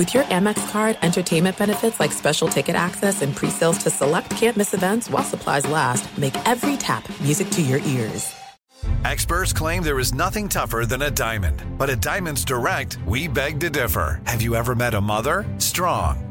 With your Amex card, entertainment benefits like special ticket access and pre-sales to select campus events while supplies last, make every tap music to your ears. Experts claim there is nothing tougher than a diamond, but at Diamonds Direct, we beg to differ. Have you ever met a mother? Strong,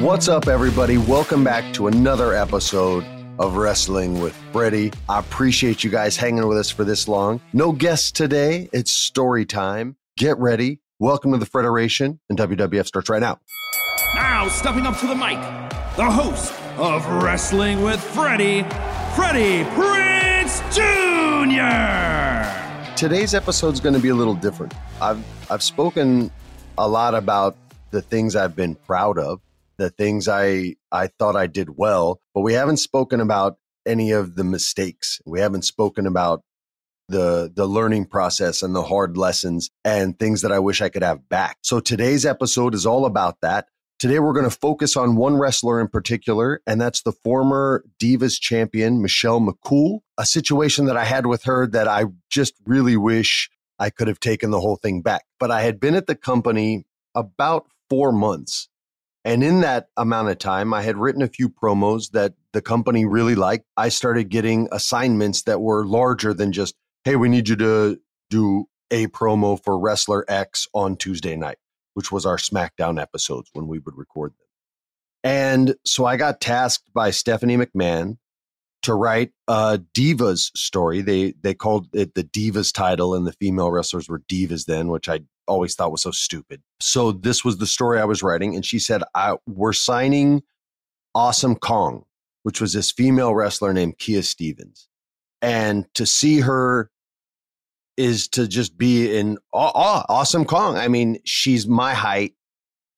What's up, everybody? Welcome back to another episode of Wrestling with Freddie. I appreciate you guys hanging with us for this long. No guests today. It's story time. Get ready. Welcome to the Federation, and WWF starts right now. Now, stepping up to the mic, the host of Wrestling with Freddie, Freddie Prinze Jr. Today's episode is going to be a little different. I've I've spoken a lot about the things I've been proud of the things I I thought I did well, but we haven't spoken about any of the mistakes. We haven't spoken about the the learning process and the hard lessons and things that I wish I could have back. So today's episode is all about that. Today we're going to focus on one wrestler in particular, and that's the former Divas champion Michelle McCool. A situation that I had with her that I just really wish I could have taken the whole thing back. But I had been at the company about four months and in that amount of time, I had written a few promos that the company really liked. I started getting assignments that were larger than just, hey, we need you to do a promo for Wrestler X on Tuesday night, which was our SmackDown episodes when we would record them. And so I got tasked by Stephanie McMahon to write a divas story. They they called it the divas title, and the female wrestlers were divas then, which I always thought was so stupid. So this was the story I was writing, and she said, I, "We're signing Awesome Kong, which was this female wrestler named Kia Stevens, and to see her is to just be in aw- aw- Awesome Kong. I mean, she's my height,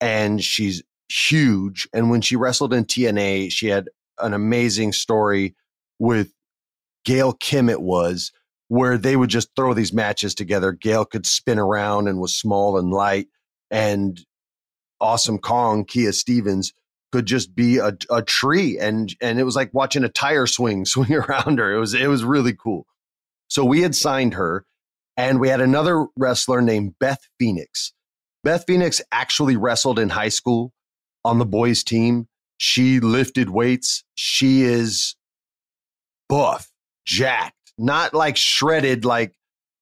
and she's huge. And when she wrestled in TNA, she had an amazing story with Gail Kim. It was." Where they would just throw these matches together. Gail could spin around and was small and light, and Awesome Kong, Kia Stevens, could just be a, a tree, and and it was like watching a tire swing swing around her. It was it was really cool. So we had signed her, and we had another wrestler named Beth Phoenix. Beth Phoenix actually wrestled in high school on the boys' team. She lifted weights. She is buff, jacked not like shredded like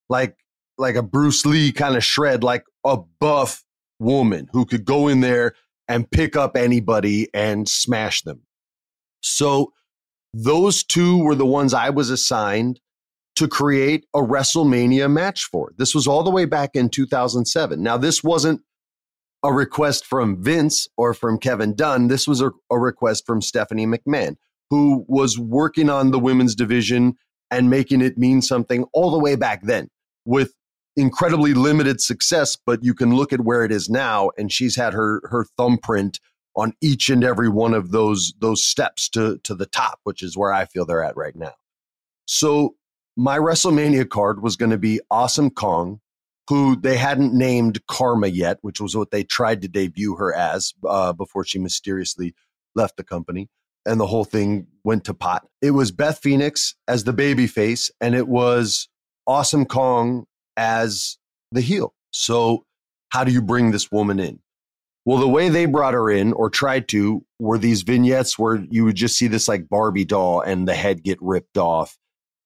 like like a Bruce Lee kind of shred, like a buff woman who could go in there and pick up anybody and smash them. So those two were the ones I was assigned to create a WrestleMania match for. This was all the way back in 2007. Now, this wasn't a request from Vince or from Kevin Dunn. This was a, a request from Stephanie McMahon, who was working on the women's division and making it mean something all the way back then with incredibly limited success but you can look at where it is now and she's had her her thumbprint on each and every one of those those steps to to the top which is where I feel they're at right now. So my WrestleMania card was going to be Awesome Kong who they hadn't named Karma yet which was what they tried to debut her as uh, before she mysteriously left the company and the whole thing went to pot. It was Beth Phoenix as the baby face, and it was Awesome Kong as the heel. So, how do you bring this woman in? Well, the way they brought her in or tried to were these vignettes where you would just see this like Barbie doll and the head get ripped off.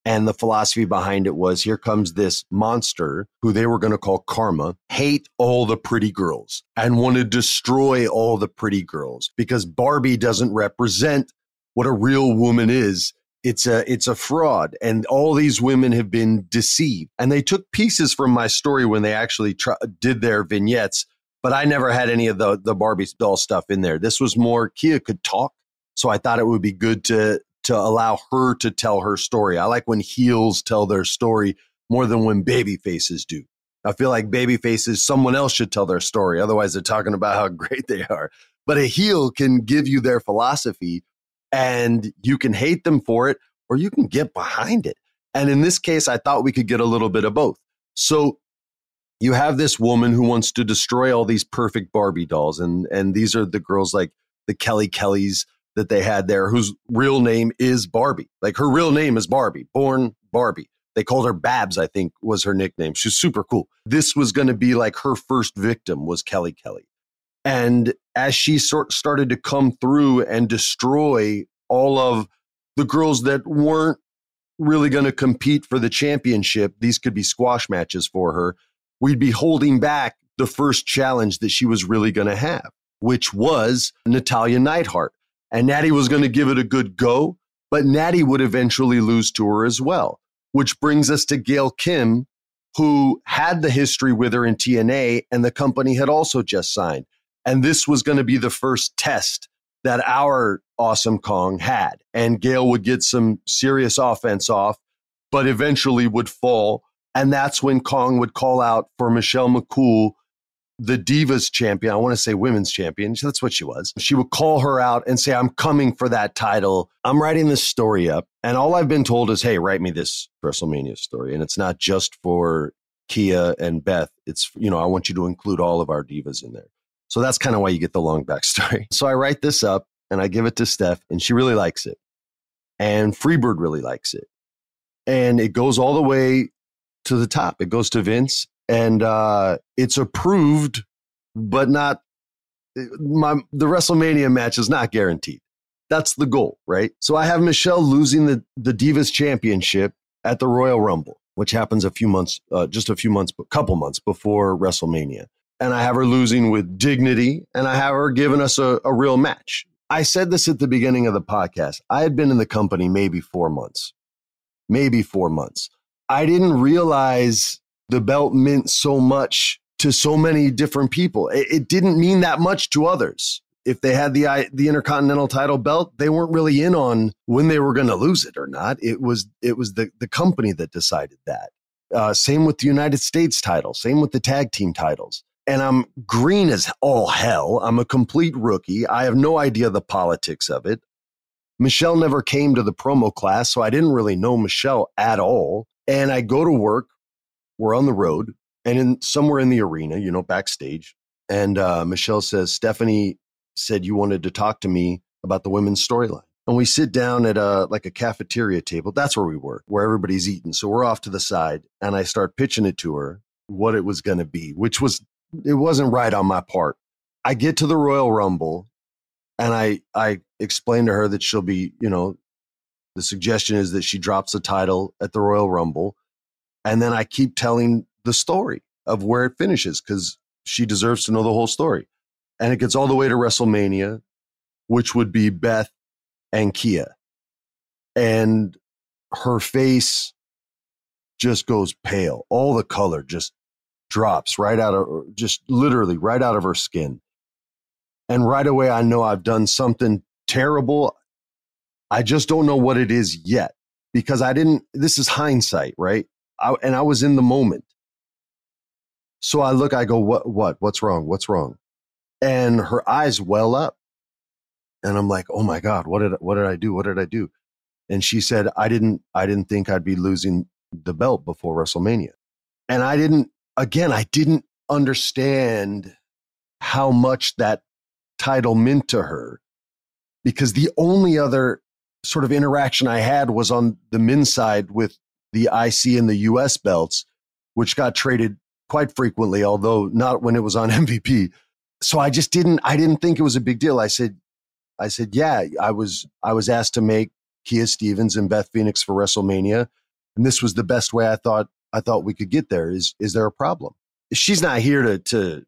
And the philosophy behind it was here comes this monster who they were going to call Karma, hate all the pretty girls and want to destroy all the pretty girls because Barbie doesn't represent what a real woman is. It's a, it's a fraud. And all these women have been deceived. And they took pieces from my story when they actually tr- did their vignettes, but I never had any of the, the Barbie doll stuff in there. This was more Kia could talk. So I thought it would be good to to allow her to tell her story. I like when heels tell their story more than when baby faces do. I feel like baby faces, someone else should tell their story. Otherwise, they're talking about how great they are. But a heel can give you their philosophy and you can hate them for it or you can get behind it. And in this case, I thought we could get a little bit of both. So you have this woman who wants to destroy all these perfect Barbie dolls. And, and these are the girls like the Kelly Kellys, that they had there, whose real name is Barbie. Like her real name is Barbie, born Barbie. They called her Babs, I think was her nickname. She's super cool. This was going to be like her first victim was Kelly Kelly. And as she sort started to come through and destroy all of the girls that weren't really going to compete for the championship, these could be squash matches for her. We'd be holding back the first challenge that she was really going to have, which was Natalya Neidhart. And Natty was going to give it a good go, but Natty would eventually lose to her as well, which brings us to Gail Kim, who had the history with her in TNA, and the company had also just signed. And this was going to be the first test that our awesome Kong had. And Gail would get some serious offense off, but eventually would fall. And that's when Kong would call out for Michelle McCool the Divas champion. I want to say women's champion. That's what she was. She would call her out and say, I'm coming for that title. I'm writing this story up. And all I've been told is, hey, write me this WrestleMania story. And it's not just for Kia and Beth. It's, you know, I want you to include all of our divas in there. So that's kind of why you get the long backstory. So I write this up and I give it to Steph, and she really likes it. And Freebird really likes it. And it goes all the way to the top. It goes to Vince and uh, it's approved, but not my the WrestleMania match is not guaranteed. That's the goal, right? So I have Michelle losing the the Divas Championship at the Royal Rumble, which happens a few months, uh, just a few months, a couple months before WrestleMania, and I have her losing with dignity, and I have her giving us a, a real match. I said this at the beginning of the podcast. I had been in the company maybe four months, maybe four months. I didn't realize the belt meant so much to so many different people. It, it didn't mean that much to others. If they had the the Intercontinental title belt, they weren't really in on when they were going to lose it or not. It was it was the the company that decided that. Uh, same with the United States title. Same with the tag team titles. And I'm green as all hell. I'm a complete rookie. I have no idea the politics of it. Michelle never came to the promo class, so I didn't really know Michelle at all. And I go to work we're on the road and in somewhere in the arena, you know, backstage. And uh, Michelle says, Stephanie said you wanted to talk to me about the women's storyline. And we sit down at a like a cafeteria table. That's where we were, where everybody's eating. So we're off to the side, and I start pitching it to her what it was going to be, which was it wasn't right on my part. I get to the Royal Rumble, and I I explain to her that she'll be, you know, the suggestion is that she drops the title at the Royal Rumble, and then I keep telling the story of where it finishes because she deserves to know the whole story. And it gets all the way to WrestleMania, which would be Beth and Kia. And her face just goes pale. All the color just drops right out of, just literally right out of her skin. And right away, I know I've done something terrible. I just don't know what it is yet because I didn't, this is hindsight, right? I, and I was in the moment. So I look, I go, what, what, what's wrong? What's wrong? And her eyes well up. And I'm like, oh my God, what did, what did I do? What did I do? And she said, I didn't, I didn't think I'd be losing the belt before WrestleMania. And I didn't, again, I didn't understand how much that title meant to her because the only other sort of interaction I had was on the men's side with the IC and the US belts, which got traded quite frequently, although not when it was on MVP. So I just didn't I didn't think it was a big deal. I said, I said, yeah, I was I was asked to make Kia Stevens and Beth Phoenix for WrestleMania. and this was the best way I thought I thought we could get there. Is is there a problem? She's not here to to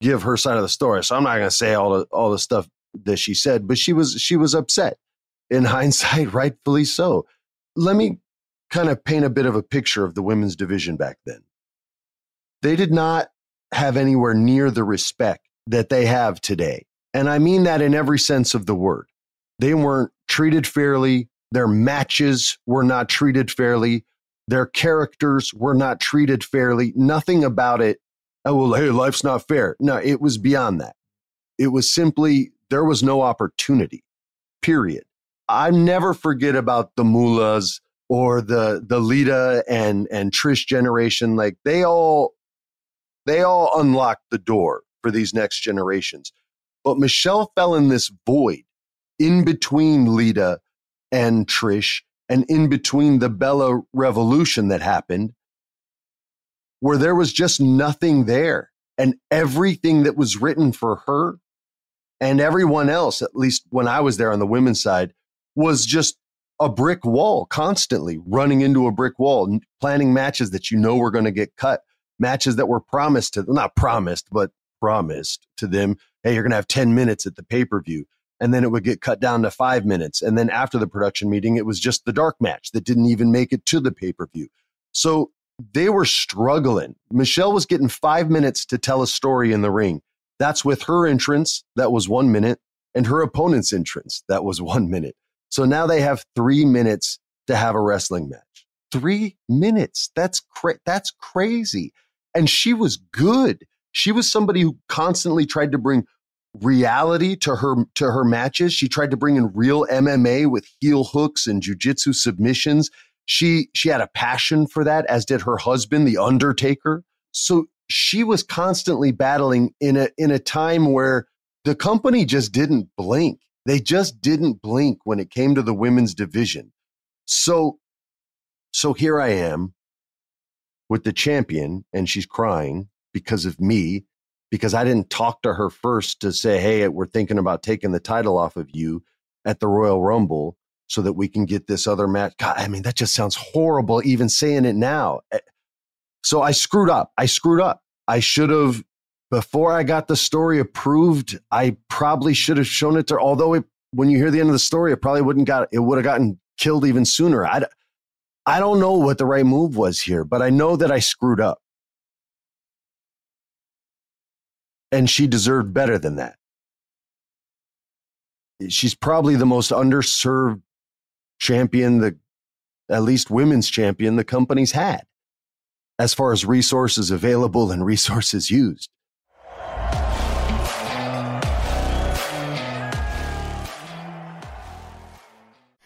give her side of the story, so I'm not to say all the all the stuff that she said. But she was she was upset. In hindsight, rightfully so. Let me kind of paint a bit of a picture of the women's division back then. They did not have anywhere near the respect that they have today. And I mean that in every sense of the word. They weren't treated fairly. Their matches were not treated fairly. Their characters were not treated fairly. Nothing about it. Oh, well, hey, life's not fair. No, it was beyond that. It was simply, there was no opportunity, period. I never forget about the Moolahs or the the Lita and and Trish generation. Like they all they all unlocked the door for these next generations. But Michelle fell in this void in between Lita and Trish and in between the Bella revolution that happened, where there was just nothing there. And everything that was written for her and everyone else, at least when I was there on the women's side, was just a brick wall constantly running into a brick wall, planning matches that you know were going to get cut, matches that were promised to not promised, but promised to them. Hey, you're going to have 10 minutes at the pay per view. And then it would get cut down to five minutes. And then after the production meeting, it was just the dark match that didn't even make it to the pay per view. So they were struggling. Michelle was getting five minutes to tell a story in the ring. That's with her entrance, that was one minute, and her opponent's entrance, that was one minute. So now they have three minutes to have a wrestling match. Three minutes. That's cra- that's crazy. And she was good. She was somebody who constantly tried to bring reality to her to her matches. She tried to bring in real MMA with heel hooks and jujitsu submissions. She she had a passion for that, as did her husband, the Undertaker. So she was constantly battling in a in a time where the company just didn't blink. They just didn't blink when it came to the women's division. So, so here I am with the champion and she's crying because of me, because I didn't talk to her first to say, Hey, we're thinking about taking the title off of you at the Royal Rumble so that we can get this other match. God, I mean, that just sounds horrible even saying it now. Eh, so I screwed up. I screwed up. I should have before I got the story approved, I probably should have shown it to. Although it, when you hear the end of the story, it probably wouldn't got it would have gotten killed even sooner. I I don't know what the right move was here, but I know that I screwed up, and she deserved better than that. She's probably the most underserved champion, the at least women's champion the company's had, as far as resources available and resources used.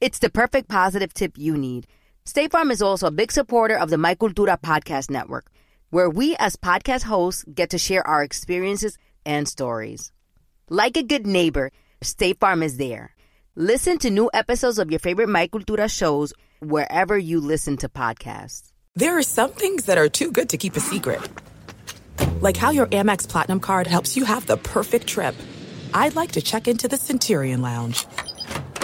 It's the perfect positive tip you need. State Farm is also a big supporter of the My Cultura podcast network, where we as podcast hosts get to share our experiences and stories. Like a good neighbor, State Farm is there. Listen to new episodes of your favorite My Cultura shows wherever you listen to podcasts. There are some things that are too good to keep a secret. Like how your Amex Platinum card helps you have the perfect trip. I'd like to check into the Centurion Lounge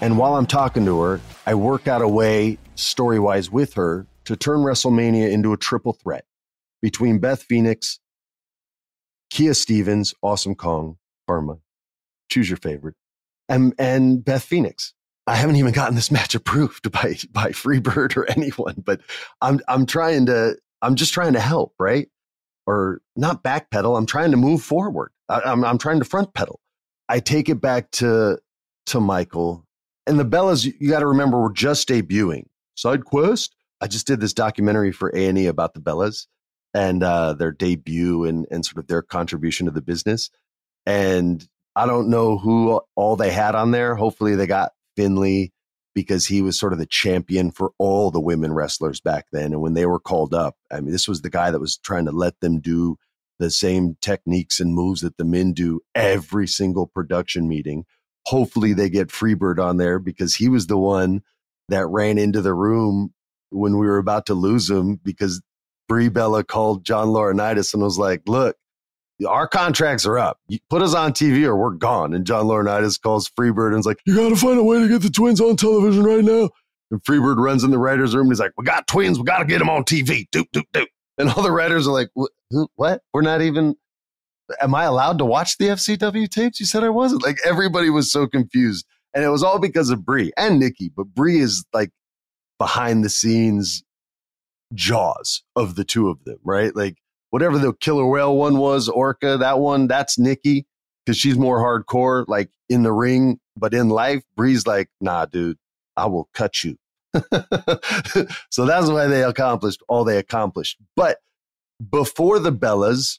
And while I'm talking to her, I work out a way, story wise, with her to turn WrestleMania into a triple threat between Beth Phoenix, Kia Stevens, Awesome Kong, Karma, choose your favorite, and, and Beth Phoenix. I haven't even gotten this match approved by by Freebird or anyone, but I'm I'm trying to I'm just trying to help, right? Or not backpedal. I'm trying to move forward. I, I'm I'm trying to front pedal. I take it back to to Michael and the Bellas, you got to remember, were just debuting. Side quest. I just did this documentary for A and E about the Bellas and uh, their debut and and sort of their contribution to the business. And I don't know who all they had on there. Hopefully, they got Finlay because he was sort of the champion for all the women wrestlers back then. And when they were called up, I mean, this was the guy that was trying to let them do the same techniques and moves that the men do every single production meeting hopefully they get Freebird on there because he was the one that ran into the room when we were about to lose him because Brie Bella called John Laurinaitis and was like, look, our contracts are up. You put us on TV or we're gone. And John Laurinaitis calls Freebird and is like, you got to find a way to get the twins on television right now. And Freebird runs in the writer's room and he's like, we got twins. We got to get them on TV. Doop, doop, doop. And all the writers are like, what? We're not even, am I allowed to watch the FCW tapes? You said I wasn't. Like everybody was so confused. And it was all because of Brie and Nikki, but Brie is like behind the scenes jaws of the two of them, right? Like whatever the killer whale one was, Orca, that one, that's Nikki because she's more hardcore, like in the ring, but in life, Brie's like, nah, dude, I will cut you. so that's why they accomplished all they accomplished. But before the Bellas,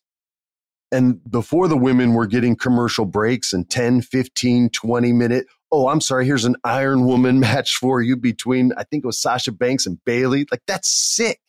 and before the women were getting commercial breaks and 10, 15, 20 minute, oh, I'm sorry, here's an Iron Woman match for you between, I think it was Sasha Banks and Bayley. Like, that's sick.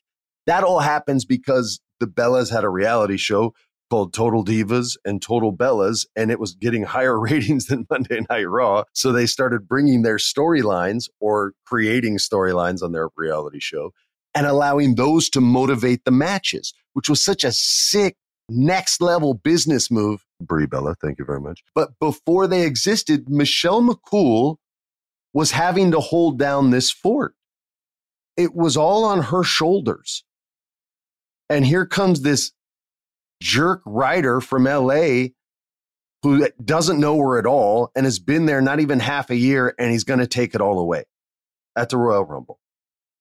That all happens because the Bellas had a reality show called Total Divas and Total Bellas, and it was getting higher ratings than Monday Night Raw. So they started bringing their storylines or creating storylines on their reality show and allowing those to motivate the matches, which was such a sick next level business move. Brie Bella, thank you very much. But before they existed, Michelle McCool was having to hold down this fort. It was all on her shoulders. And here comes this jerk writer from LA who doesn't know her at all and has been there not even half a year and he's going to take it all away at the Royal Rumble.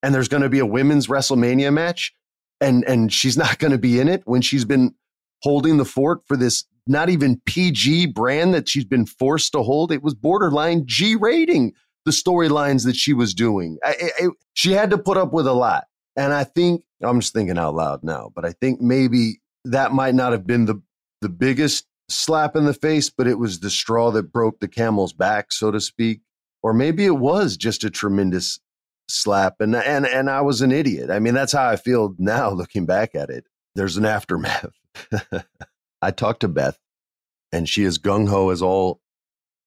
And there's going to be a women's WrestleMania match and and she's not going to be in it when she's been holding the fort for this not even PG brand that she's been forced to hold. It was borderline G rating, the storylines that she was doing. I, I, she had to put up with a lot. And I think, I'm just thinking out loud now, but I think maybe that might not have been the, the biggest slap in the face, but it was the straw that broke the camel's back, so to speak. Or maybe it was just a tremendous slap and and and I was an idiot. I mean, that's how I feel now looking back at it. There's an aftermath. I talked to Beth, and she is gung ho as all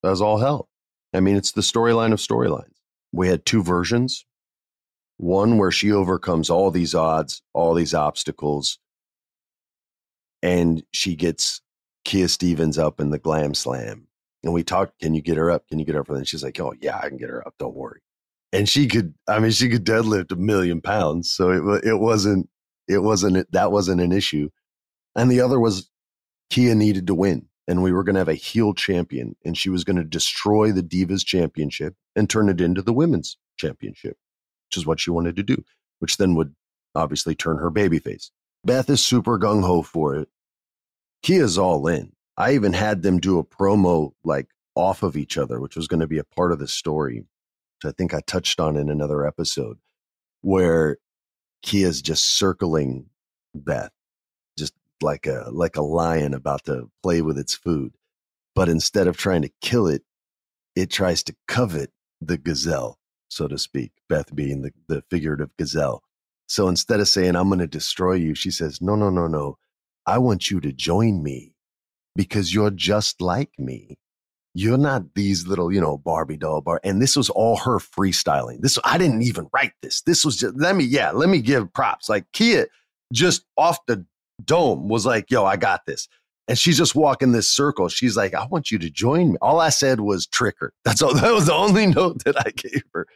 as all hell. I mean, it's the storyline of storylines. We had two versions. One where she overcomes all these odds, all these obstacles, and she gets Kia Stevens up in the glam slam. And we talked, can you get her up? Can you get her up? And she's like, oh, yeah, I can get her up. Don't worry. And she could, I mean, she could deadlift a million pounds. So it, it wasn't, it wasn't, that wasn't an issue and the other was Kia needed to win, and we were going to have a heel champion, and she was going to destroy the Divas Championship and turn it into the Women's Championship, which is what she wanted to do, which then would obviously turn her babyface. Beth is super gung ho for it. Kia's all in. I even had them do a promo like off of each other, which was going to be a part of the story, which I think I touched on in another episode, where Kia's just circling Beth, like a like a lion about to play with its food. But instead of trying to kill it, it tries to covet the gazelle, so to speak, Beth being the, the figurative gazelle. So instead of saying, I'm going to destroy you, she says, No, no, no, no. I want you to join me because you're just like me. You're not these little, you know, Barbie doll bar. And this was all her freestyling. This, I didn't even write this. This was just, let me, yeah, let me give props. Like Kia just off the dome was like, yo, I got this. And she's just walking this circle. She's like, I want you to join me. All I said was trick her. That's all. That was the only note that I gave her.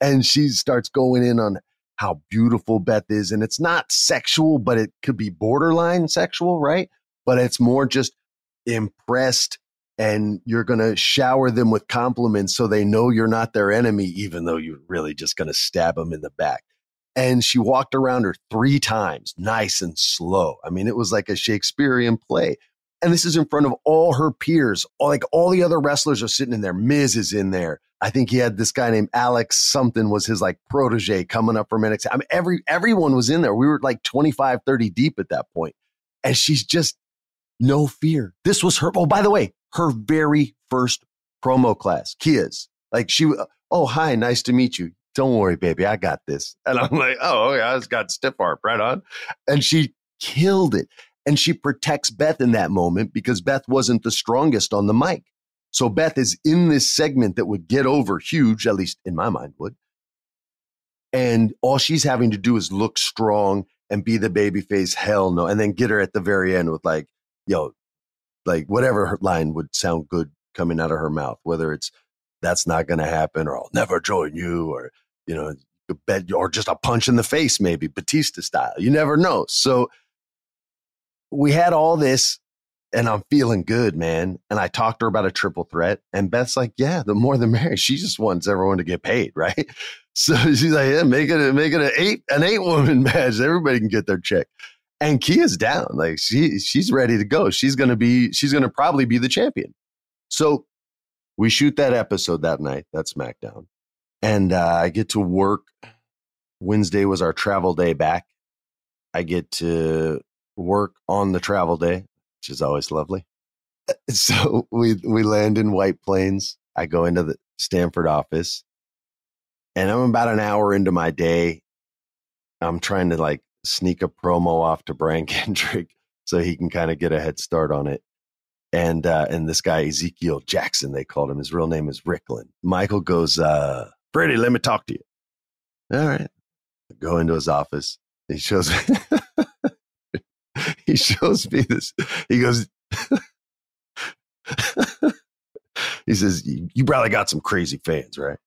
And she starts going in on how beautiful Beth is. And it's not sexual, but it could be borderline sexual, right? But it's more just impressed and you're going to shower them with compliments so they know you're not their enemy, even though you're really just going to stab them in the back. And she walked around her three times, nice and slow. I mean, it was like a Shakespearean play. And this is in front of all her peers. Like all the other wrestlers are sitting in there. Miz is in there. I think he had this guy named Alex something was his like protege coming up from NXT. I mean, every everyone was in there. We were like 25, 30 deep at that point. And she's just no fear. This was her. Oh, by the way, her very first promo class, Kia's. Like she, uh, oh, hi, nice to meet you. Don't worry, baby, I got this. And I'm like, oh, okay, I just got stiff arm right on. And she killed it. And she protects Beth in that moment because Beth wasn't the strongest on the mic. So Beth is in this segment that would get over huge, at least in my mind would. And all she's having to do is look strong and be the baby face. Hell no. And then get her at the very end with like, yo, like whatever line would sound good coming out of her mouth, whether it's that's not going to happen or I'll never join you or, you know, or just a punch in the face, maybe Batista style. You never know. So we had all this and I'm feeling good, man. And I talked to her about a triple threat, and Beth's like, "Yeah, the more the merrier." She just wants everyone to get paid, right? So she's like, "Yeah, make it, make it an eight, an eight woman match. Everybody can get their check." And Kia's down, like she, she's ready to go. She's gonna be, she's gonna probably be the champion. So we shoot that episode that night. That SmackDown, and uh, I get to work. Wednesday was our travel day back. I get to work on the travel day which is always lovely. Uh, so we we land in White Plains. I go into the Stamford office, and I'm about an hour into my day. I'm trying to like sneak a promo off to Brian Kendrick so he can kind of get a head start on it. And uh, and this guy Ezekiel Jackson, they called him. His real name is Rycklon. Michael goes, uh, Freddie, let me talk to you. All right. I go into his office. He shows me he shows me this. He goes, he says, You probably got some crazy fans, right?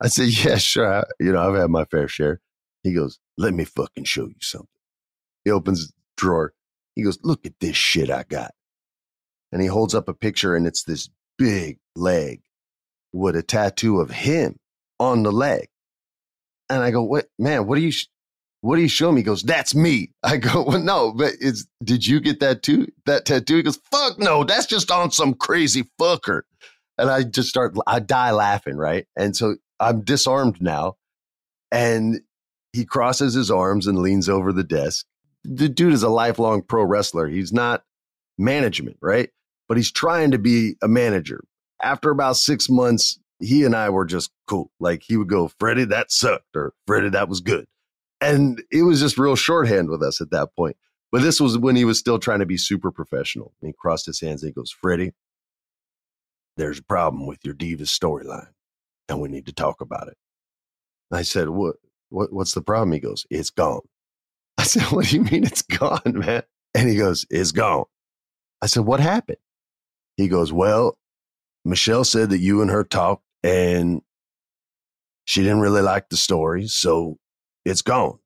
I said, Yeah, sure. You know, I've had my fair share. He goes, Let me fucking show you something. He opens the drawer. He goes, Look at this shit I got. And he holds up a picture, and it's this big leg with a tattoo of him on the leg. And I go, What, man, what are you, what do you show me? He goes, that's me. I go, well, no, but it's, did you get that too? That tattoo? He goes, fuck no, that's just on some crazy fucker. And I just start, I die laughing, right? And so I'm disarmed now. And he crosses his arms and leans over the desk. The dude is a lifelong pro wrestler. He's not management, right? But he's trying to be a manager. After about six months, he and I were just cool. Like he would go, Freddie, that sucked, or Freddie, that was good and it was just real shorthand with us at that point. But this was when he was still trying to be super professional. And he crossed his hands and he goes, Freddie, there's a problem with your Divas storyline, and we need to talk about it. I said, what, what? What's the problem? He goes, It's gone. I said, What do you mean it's gone, man? And he goes, It's gone. I said, What happened? He goes, Well, Michelle said that you and her talked, and she didn't really like the story. So it's gone.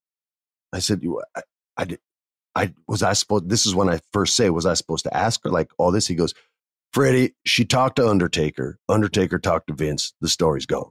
I said, I, I, I was I supposed, this is when I first say, was I supposed to ask her like all this? He goes, Freddie, she talked to Undertaker. Undertaker talked to Vince. The story's gone.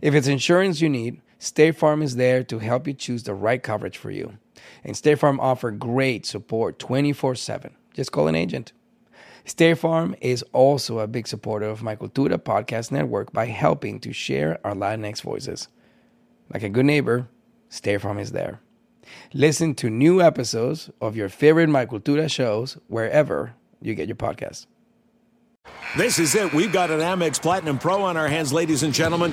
If it's insurance you need, State Farm is there to help you choose the right coverage for you. And State Farm offer great support 24/7. Just call an agent. State Farm is also a big supporter of my Cultura podcast network by helping to share our Latinx voices. Like a good neighbor, State Farm is there. Listen to new episodes of your favorite My Cultura shows wherever you get your podcasts. This is it. We've got an Amex Platinum Pro on our hands, ladies and gentlemen.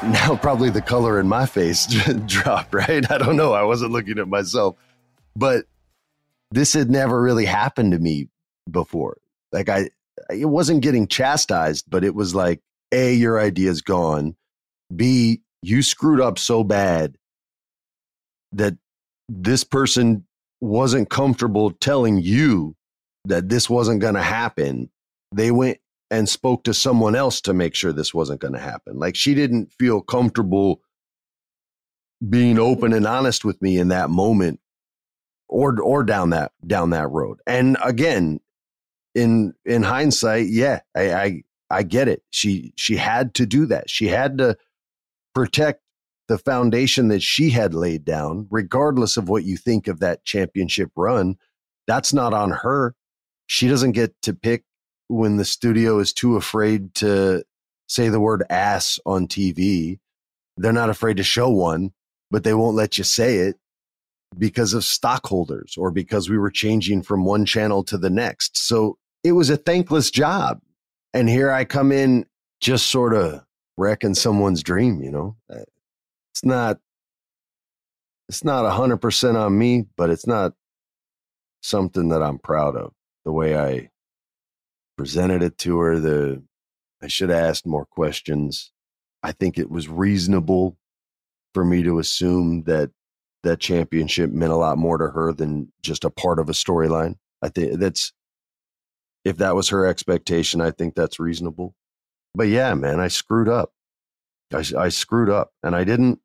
now probably the color in my face dropped, right? I don't know. I wasn't looking at myself. But this had never really happened to me before. Like I it wasn't getting chastised, but it was like, A, your idea's gone. B, you screwed up so bad that this person wasn't comfortable telling you that this wasn't going to happen. They went and spoke to someone else to make sure this wasn't going to happen. Like she didn't feel comfortable being open and honest with me in that moment or or down that down that road. And again, in in hindsight, yeah, I I, I get it. She she had to do that. She had to protect the foundation that she had laid down, regardless of what you think of that championship run. That's not on her. She doesn't get to pick when the studio is too afraid to say the word ass on TV. They're not afraid to show one, but they won't let you say it because of stockholders or because we were changing from one channel to the next. So it was a thankless job. And here I come in just sort of wrecking someone's dream, you know. Uh, it's not it's not a hundred percent on me, but it's not something that I'm proud of the way I presented it to her. The I should have asked more questions. I think it was reasonable for me to assume that that championship meant a lot more to her than just a part of a storyline. I think that's if that was her expectation, I think that's reasonable. But yeah, man, I screwed up. I, I screwed up, and I didn't.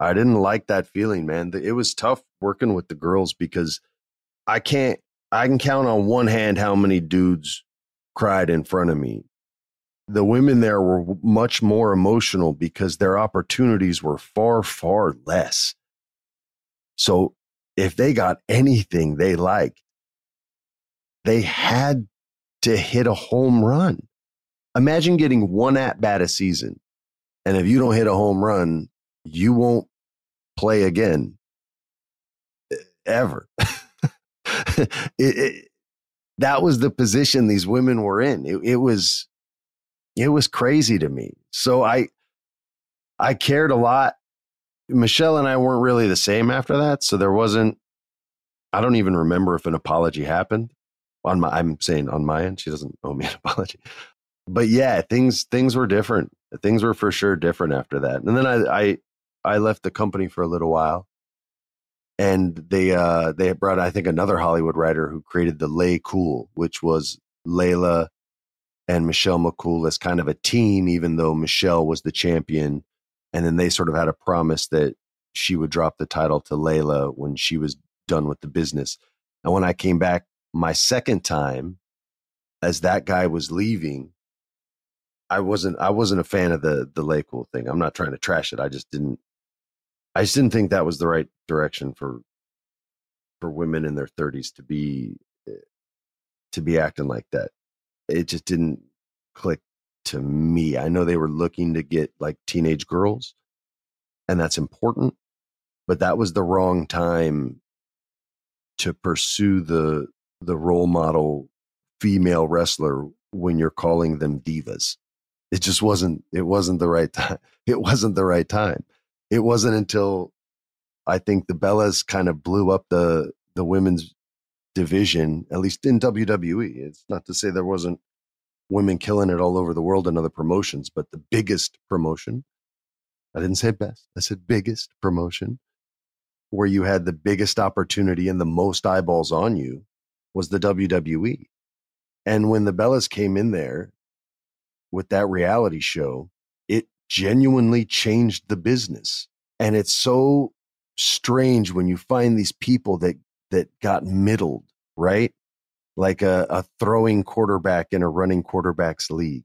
I didn't like that feeling, man. It was tough working with the girls because I can't. I can count on one hand how many dudes cried in front of me. The women there were much more emotional because their opportunities were far, far less. So if they got anything they liked, they had to hit a home run. Imagine getting one at bat a season. And if you don't hit a home run, you won't play again ever. it, it, that was the position these women were in. It, it was it was crazy to me. So I I cared a lot. Michelle and I weren't really the same after that, so there wasn't I don't even remember if an apology happened on my I'm saying on my end. She doesn't owe me an apology. But yeah, things things were different. Things were for sure different after that. And then I I I left the company for a little while. And they uh they brought I think another Hollywood writer who created the Lay Cool, which was Layla and Michelle McCool as kind of a team, even though Michelle was the champion. And then they sort of had a promise that she would drop the title to Layla when she was done with the business. And when I came back my second time, as that guy was leaving, I wasn't I wasn't a fan of the the Lay Cool thing. I'm not trying to trash it. I just didn't I just didn't think that was the right direction for for women in their 30s to be eh, to be acting like that. It just didn't click to me. I know they were looking to get like teenage girls and that's important, but that was the wrong time to pursue the the role model female wrestler when you're calling them divas. It just wasn't it wasn't the right time. It wasn't the right time. It wasn't until I think the Bellas kind of blew up the the women's division, at least in WWE. It's not to say there wasn't women killing it all over the world in other promotions, but the biggest promotion, I didn't say best, I said biggest promotion, where you had the biggest opportunity and the most eyeballs on you was the WWE. And when the Bellas came in there with that reality show, genuinely changed the business. And it's so strange when you find these people that that got middled, right? Like a, a throwing quarterback in a running quarterbacks league.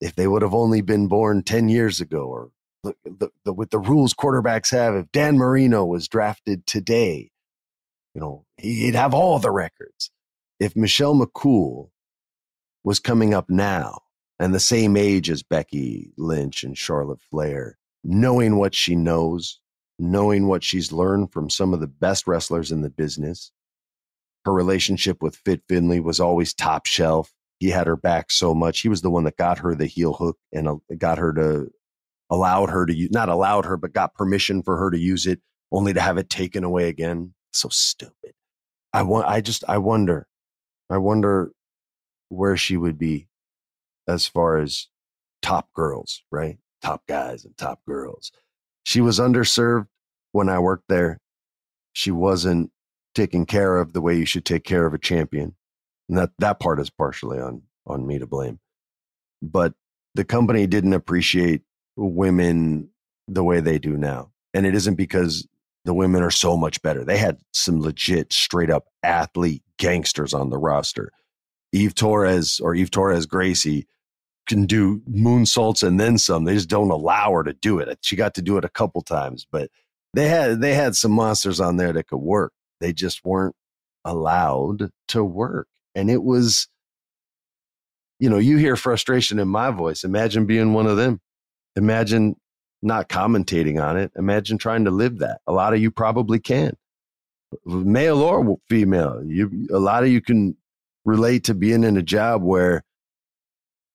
If they would have only been born 10 years ago, or the, the, the, with the rules quarterbacks have, if Dan Marino was drafted today, you know, he'd have all the records. If Michelle McCool was coming up now and the same age as Becky Lynch and Charlotte Flair, knowing what she knows, knowing what she's learned from some of the best wrestlers in the business. Her relationship with Fit Finlay was always top shelf. He had her back so much. He was the one that got her the heel hook and uh, got her to allowed her to use, not allowed her, but got permission for her to use it only to have it taken away again. So stupid. I want, I just, I wonder, I wonder where she would be as far as top girls, right? Top guys and top girls. She was underserved when I worked there. She wasn't taken care of the way you should take care of a champion. And that, that part is partially on, on me to blame. But the company didn't appreciate women the way they do now. And it isn't because the women are so much better. They had some legit, straight up athlete gangsters on the roster. Eve Torres or Eve Torres Gracie can do moonsaults and then some. They just don't allow her to do it. She got to do it a couple times, but they had they had some monsters on there that could work. They just weren't allowed to work. And it was you know, you hear frustration in my voice. Imagine being one of them. Imagine not commentating on it. Imagine trying to live that. A lot of you probably can. Male or female. You a lot of you can relate to being in a job where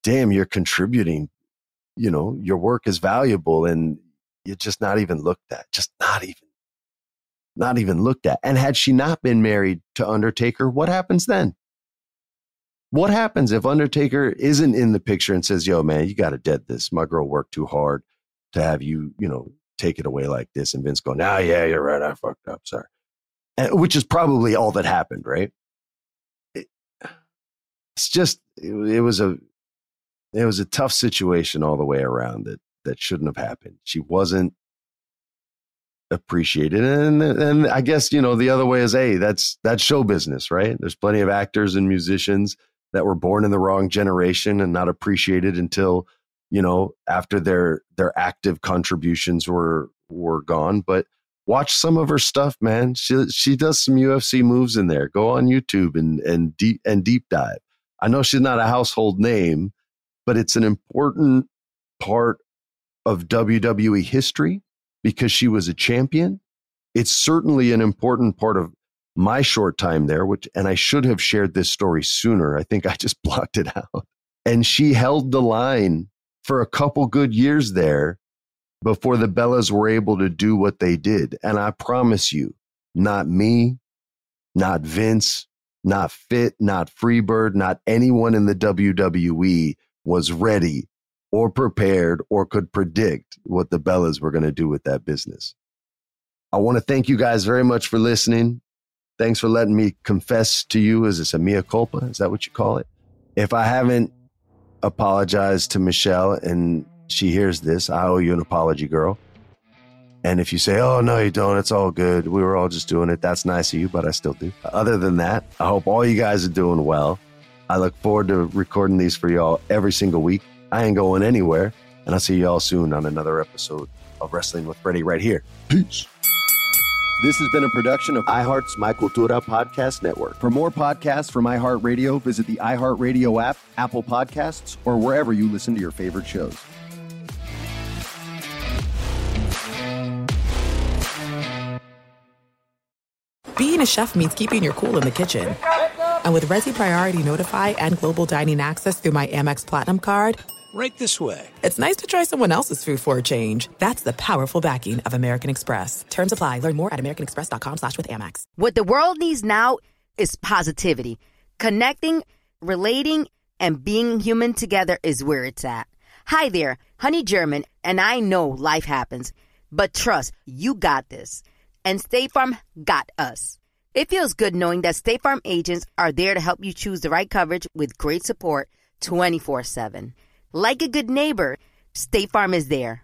damn, you're contributing. You know, your work is valuable and you're just not even looked at. Just not even not even looked at. And had she not been married to Undertaker, what happens then? What happens if Undertaker isn't in the picture and says, "Yo, man, you got to dead this. My girl worked too hard to have you, you know, take it away like this." And Vince going, "Ah, yeah, you're right. I fucked up. Sorry." And, which is probably all that happened, right? It, it's just it, it was a it was a tough situation all the way around that that shouldn't have happened. She wasn't appreciated, and and I guess you know the other way is, hey, that's that's show business, right? There's plenty of actors and musicians that were born in the wrong generation and not appreciated until you know after their their active contributions were were gone but watch some of her stuff man she she does some UFC moves in there go on YouTube and and deep and deep dive i know she's not a household name but it's an important part of WWE history because she was a champion. It's certainly an important part of my short time there, which, and I should have shared this story sooner. I think I just blocked it out. And she held the line for a couple good years there before the Bellas were able to do what they did. And I promise you, not me, not Vince, not Fit, not Freebird, not anyone in the WWE was ready or prepared or could predict what the Bellas were going to do with that business. I want to thank you guys very much for listening. Thanks for letting me confess to you. Is this a mea culpa? Is that what you call it? If I haven't apologized to Michelle and she hears this, I owe you an apology, girl. And if you say, oh, no, you don't, it's all good. We were all just doing it. That's nice of you, but I still do. Other than that, I hope all you guys are doing well. I look forward to recording these for y'all every single week. I ain't going anywhere. And I'll see y'all soon on another episode of Wrestling with Freddie right here. Peace. This has been a production of iHeart's My Cultura Podcast Network. For more podcasts from iHeartRadio, visit the iHeartRadio app, Apple Podcasts, or wherever you listen to your favorite shows. Being a chef means keeping your cool in the kitchen. And with Resy Priority Notify and Global Dining Access through my Amex Platinum card, Right this way. It's nice to try someone else's food for a change. That's the powerful backing of American Express. Terms apply. Learn more at americanexpress.com slash with Amex. What the world needs now is positivity. Connecting, relating, and being human together is where it's at. Hi there, Honey German, and I know life happens, but trust, you got this. And State Farm got us. It feels good knowing that State Farm agents are there to help you choose the right coverage with great support 24 7. Like a good neighbor, State Farm is there.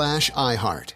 slash iHeart.